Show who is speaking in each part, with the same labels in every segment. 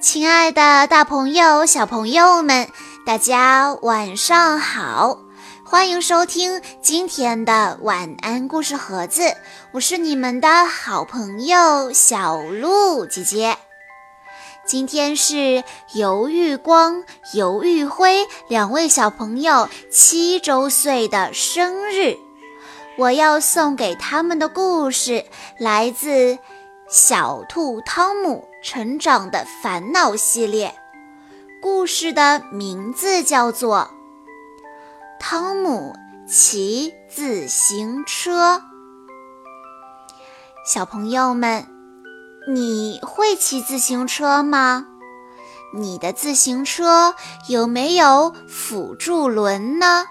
Speaker 1: 亲爱的，大朋友、小朋友们，大家晚上好！欢迎收听今天的晚安故事盒子，我是你们的好朋友小鹿姐姐。今天是尤玉光、尤玉辉两位小朋友七周岁的生日，我要送给他们的故事来自《小兔汤姆成长的烦恼》系列，故事的名字叫做。汤姆骑自行车。小朋友们，你会骑自行车吗？你的自行车有没有辅助轮呢？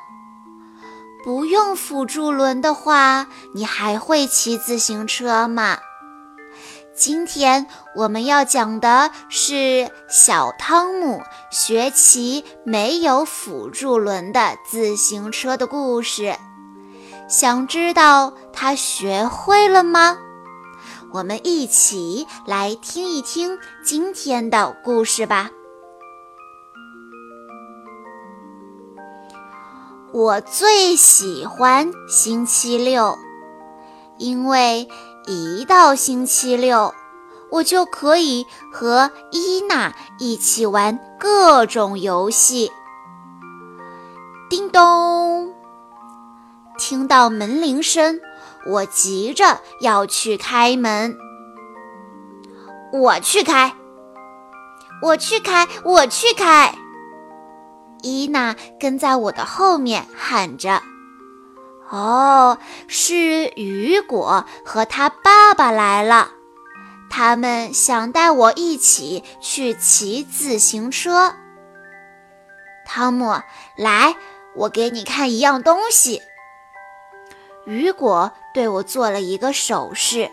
Speaker 1: 不用辅助轮的话，你还会骑自行车吗？今天我们要讲的是小汤姆学骑没有辅助轮的自行车的故事。想知道他学会了吗？我们一起来听一听今天的故事吧。我最喜欢星期六，因为。一到星期六，我就可以和伊娜一起玩各种游戏。叮咚！听到门铃声，我急着要去开门。我去开，我去开，我去开！伊娜跟在我的后面喊着。哦，是雨果和他爸爸来了，他们想带我一起去骑自行车。汤姆，来，我给你看一样东西。雨果对我做了一个手势，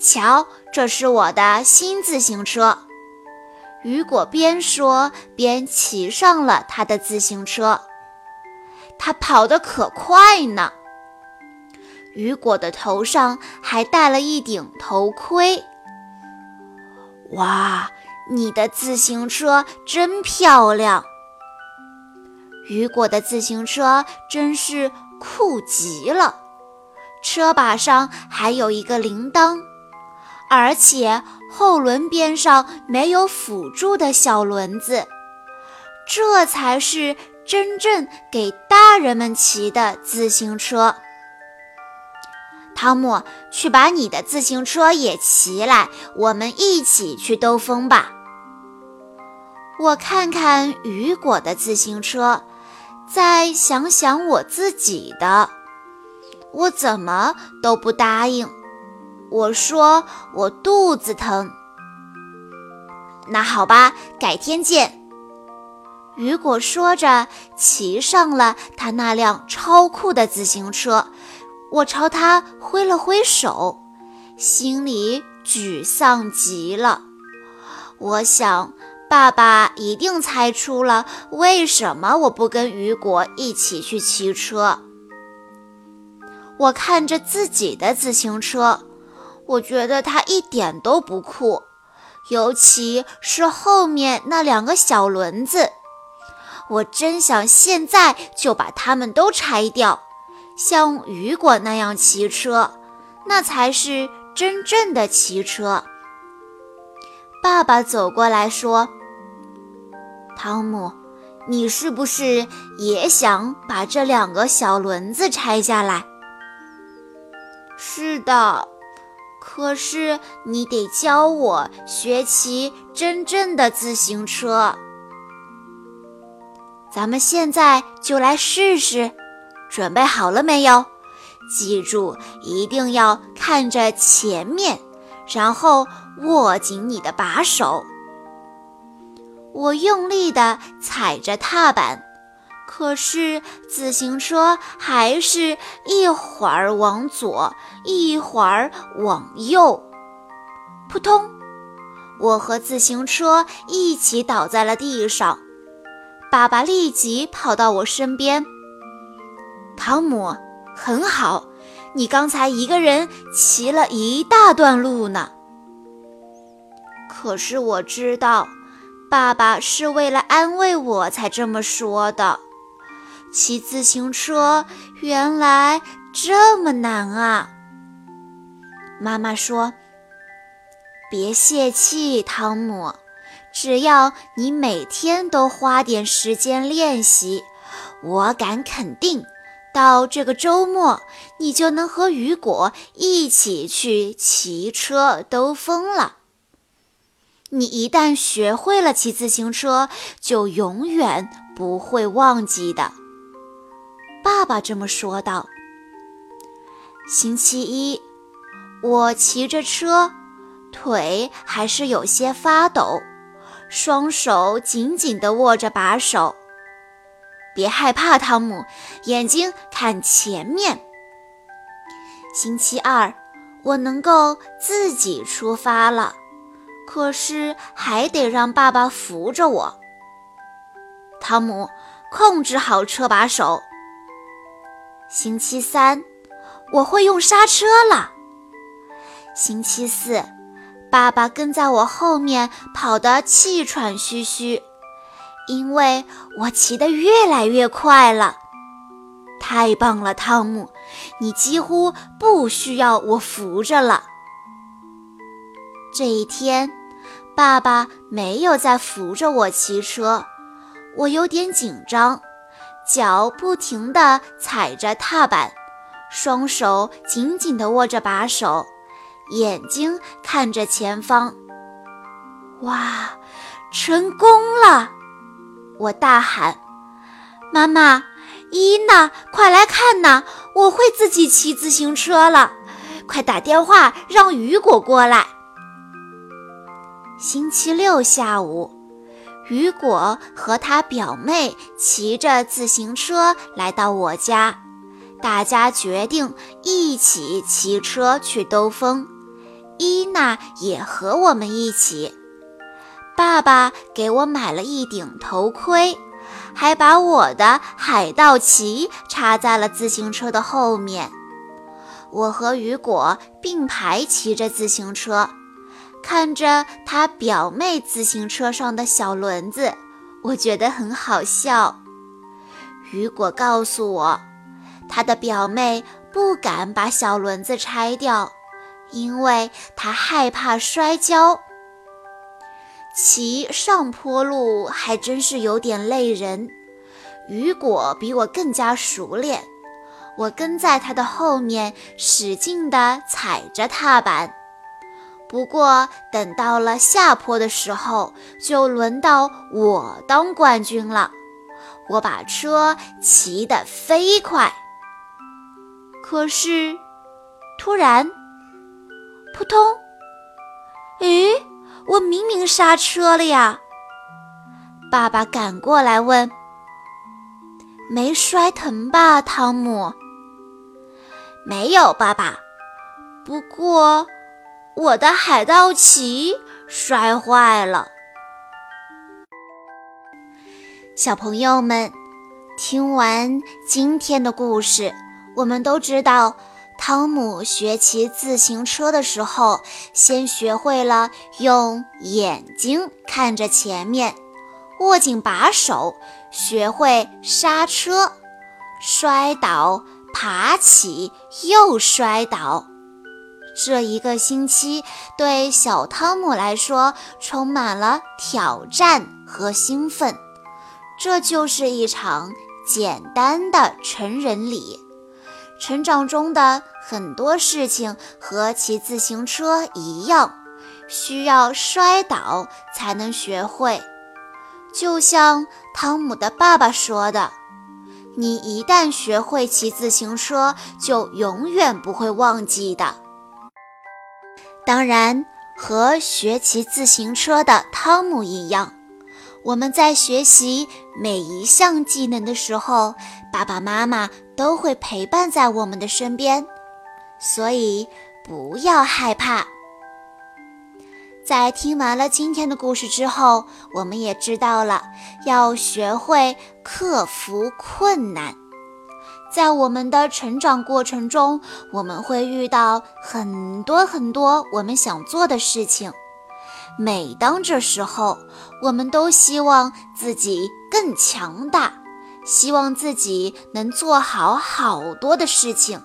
Speaker 1: 瞧，这是我的新自行车。雨果边说边骑上了他的自行车。他跑得可快呢。雨果的头上还戴了一顶头盔。哇，你的自行车真漂亮！雨果的自行车真是酷极了，车把上还有一个铃铛，而且后轮边上没有辅助的小轮子，这才是。真正给大人们骑的自行车，汤姆，去把你的自行车也骑来，我们一起去兜风吧。我看看雨果的自行车，再想想我自己的，我怎么都不答应。我说我肚子疼。那好吧，改天见。雨果说着，骑上了他那辆超酷的自行车。我朝他挥了挥手，心里沮丧极了。我想，爸爸一定猜出了为什么我不跟雨果一起去骑车。我看着自己的自行车，我觉得它一点都不酷，尤其是后面那两个小轮子。我真想现在就把它们都拆掉，像雨果那样骑车，那才是真正的骑车。爸爸走过来说：“汤姆，你是不是也想把这两个小轮子拆下来？”“是的，可是你得教我学骑真正的自行车。”咱们现在就来试试，准备好了没有？记住，一定要看着前面，然后握紧你的把手。我用力地踩着踏板，可是自行车还是一会儿往左，一会儿往右。扑通！我和自行车一起倒在了地上。爸爸立即跑到我身边。汤姆，很好，你刚才一个人骑了一大段路呢。可是我知道，爸爸是为了安慰我才这么说的。骑自行车原来这么难啊！妈妈说：“别泄气，汤姆，只要你每天都花点时间练习，我敢肯定，到这个周末你就能和雨果一起去骑车兜风了。你一旦学会了骑自行车，就永远不会忘记的。”爸爸这么说道。星期一，我骑着车，腿还是有些发抖，双手紧紧地握着把手。别害怕，汤姆，眼睛看前面。星期二，我能够自己出发了，可是还得让爸爸扶着我。汤姆，控制好车把手。星期三，我会用刹车了。星期四，爸爸跟在我后面跑得气喘吁吁，因为我骑得越来越快了。太棒了，汤姆，你几乎不需要我扶着了。这一天，爸爸没有再扶着我骑车，我有点紧张。脚不停地踩着踏板，双手紧紧地握着把手，眼睛看着前方。哇，成功了！我大喊：“妈妈，伊娜，快来看呐！我会自己骑自行车了！快打电话让雨果过来。”星期六下午。雨果和他表妹骑着自行车来到我家，大家决定一起骑车去兜风。伊娜也和我们一起。爸爸给我买了一顶头盔，还把我的海盗旗插在了自行车的后面。我和雨果并排骑着自行车。看着他表妹自行车上的小轮子，我觉得很好笑。雨果告诉我，他的表妹不敢把小轮子拆掉，因为他害怕摔跤。骑上坡路还真是有点累人。雨果比我更加熟练，我跟在他的后面，使劲地踩着踏板。不过，等到了下坡的时候，就轮到我当冠军了。我把车骑得飞快，可是突然，扑通！咦，我明明刹车了呀！爸爸赶过来问：“没摔疼吧，汤姆？”“没有，爸爸。”不过。我的海盗旗摔坏了。小朋友们，听完今天的故事，我们都知道，汤姆学骑自行车的时候，先学会了用眼睛看着前面，握紧把手，学会刹车，摔倒，爬起，又摔倒。这一个星期对小汤姆来说充满了挑战和兴奋，这就是一场简单的成人礼。成长中的很多事情和骑自行车一样，需要摔倒才能学会。就像汤姆的爸爸说的：“你一旦学会骑自行车，就永远不会忘记的。”当然，和学骑自行车的汤姆一样，我们在学习每一项技能的时候，爸爸妈妈都会陪伴在我们的身边，所以不要害怕。在听完了今天的故事之后，我们也知道了要学会克服困难。在我们的成长过程中，我们会遇到很多很多我们想做的事情，每当这时候，我们都希望自己更强大，希望自己能做好好多的事情。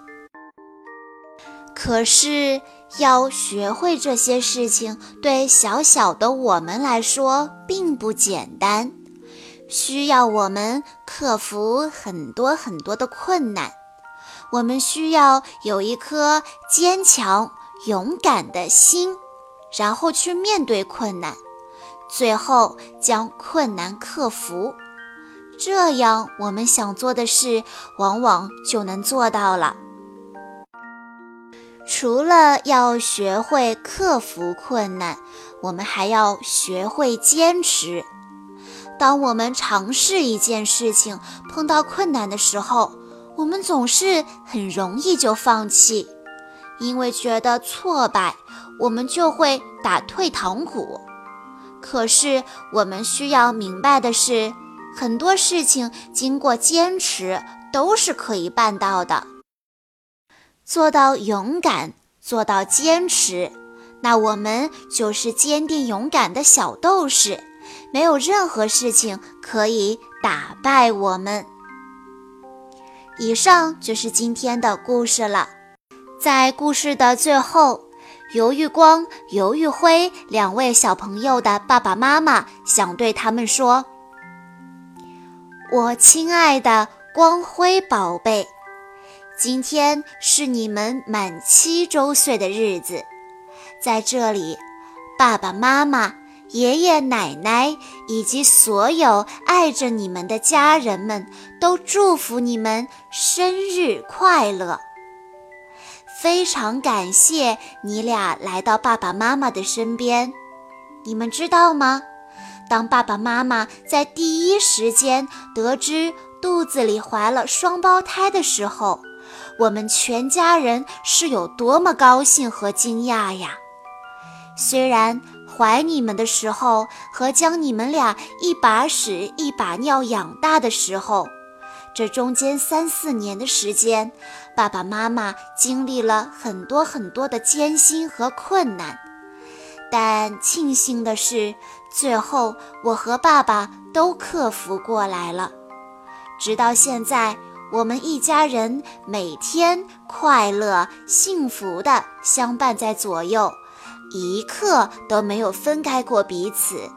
Speaker 1: 可是，要学会这些事情，对小小的我们来说并不简单，需要我们克服很多很多的困难。我们需要有一颗坚强、勇敢的心，然后去面对困难，最后将困难克服。这样，我们想做的事往往就能做到了。除了要学会克服困难，我们还要学会坚持。当我们尝试一件事情，碰到困难的时候，我们总是很容易就放弃，因为觉得挫败，我们就会打退堂鼓。可是我们需要明白的是，很多事情经过坚持都是可以办到的。做到勇敢，做到坚持，那我们就是坚定勇敢的小斗士，没有任何事情可以打败我们。以上就是今天的故事了。在故事的最后，尤玉光、尤玉辉两位小朋友的爸爸妈妈想对他们说：“我亲爱的光辉宝贝，今天是你们满七周岁的日子，在这里，爸爸妈妈。”爷爷奶奶以及所有爱着你们的家人们都祝福你们生日快乐。非常感谢你俩来到爸爸妈妈的身边。你们知道吗？当爸爸妈妈在第一时间得知肚子里怀了双胞胎的时候，我们全家人是有多么高兴和惊讶呀！虽然。怀你们的时候和将你们俩一把屎一把尿养大的时候，这中间三四年的时间，爸爸妈妈经历了很多很多的艰辛和困难。但庆幸的是，最后我和爸爸都克服过来了。直到现在，我们一家人每天快乐幸福的相伴在左右。一刻都没有分开过彼此，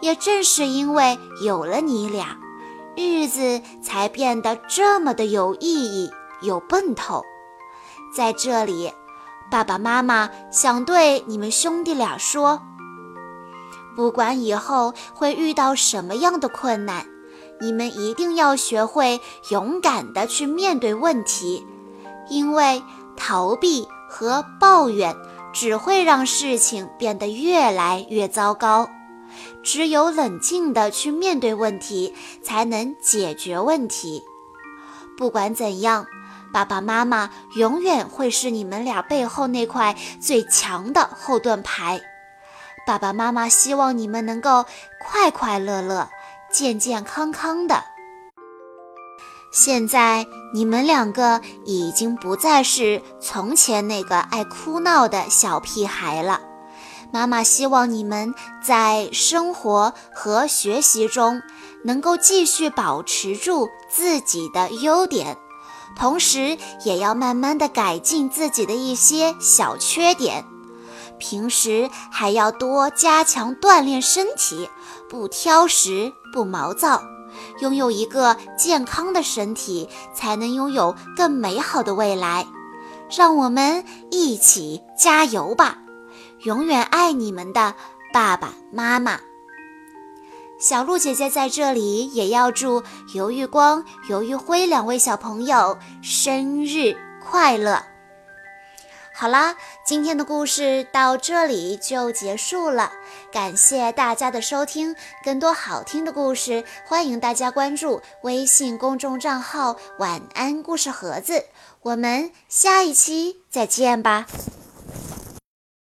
Speaker 1: 也正是因为有了你俩，日子才变得这么的有意义、有奔头。在这里，爸爸妈妈想对你们兄弟俩说：不管以后会遇到什么样的困难，你们一定要学会勇敢地去面对问题，因为逃避和抱怨。只会让事情变得越来越糟糕。只有冷静地去面对问题，才能解决问题。不管怎样，爸爸妈妈永远会是你们俩背后那块最强的后盾牌。爸爸妈妈希望你们能够快快乐乐、健健康康的。现在你们两个已经不再是从前那个爱哭闹的小屁孩了。妈妈希望你们在生活和学习中能够继续保持住自己的优点，同时也要慢慢的改进自己的一些小缺点。平时还要多加强锻炼身体，不挑食，不毛躁。拥有一个健康的身体，才能拥有更美好的未来。让我们一起加油吧！永远爱你们的爸爸妈妈。小鹿姐姐在这里也要祝尤玉光、尤玉辉两位小朋友生日快乐。好啦，今天的故事到这里就结束了，感谢大家的收听。更多好听的故事，欢迎大家关注微信公众账号“晚安故事盒子”。我们下一期再见吧。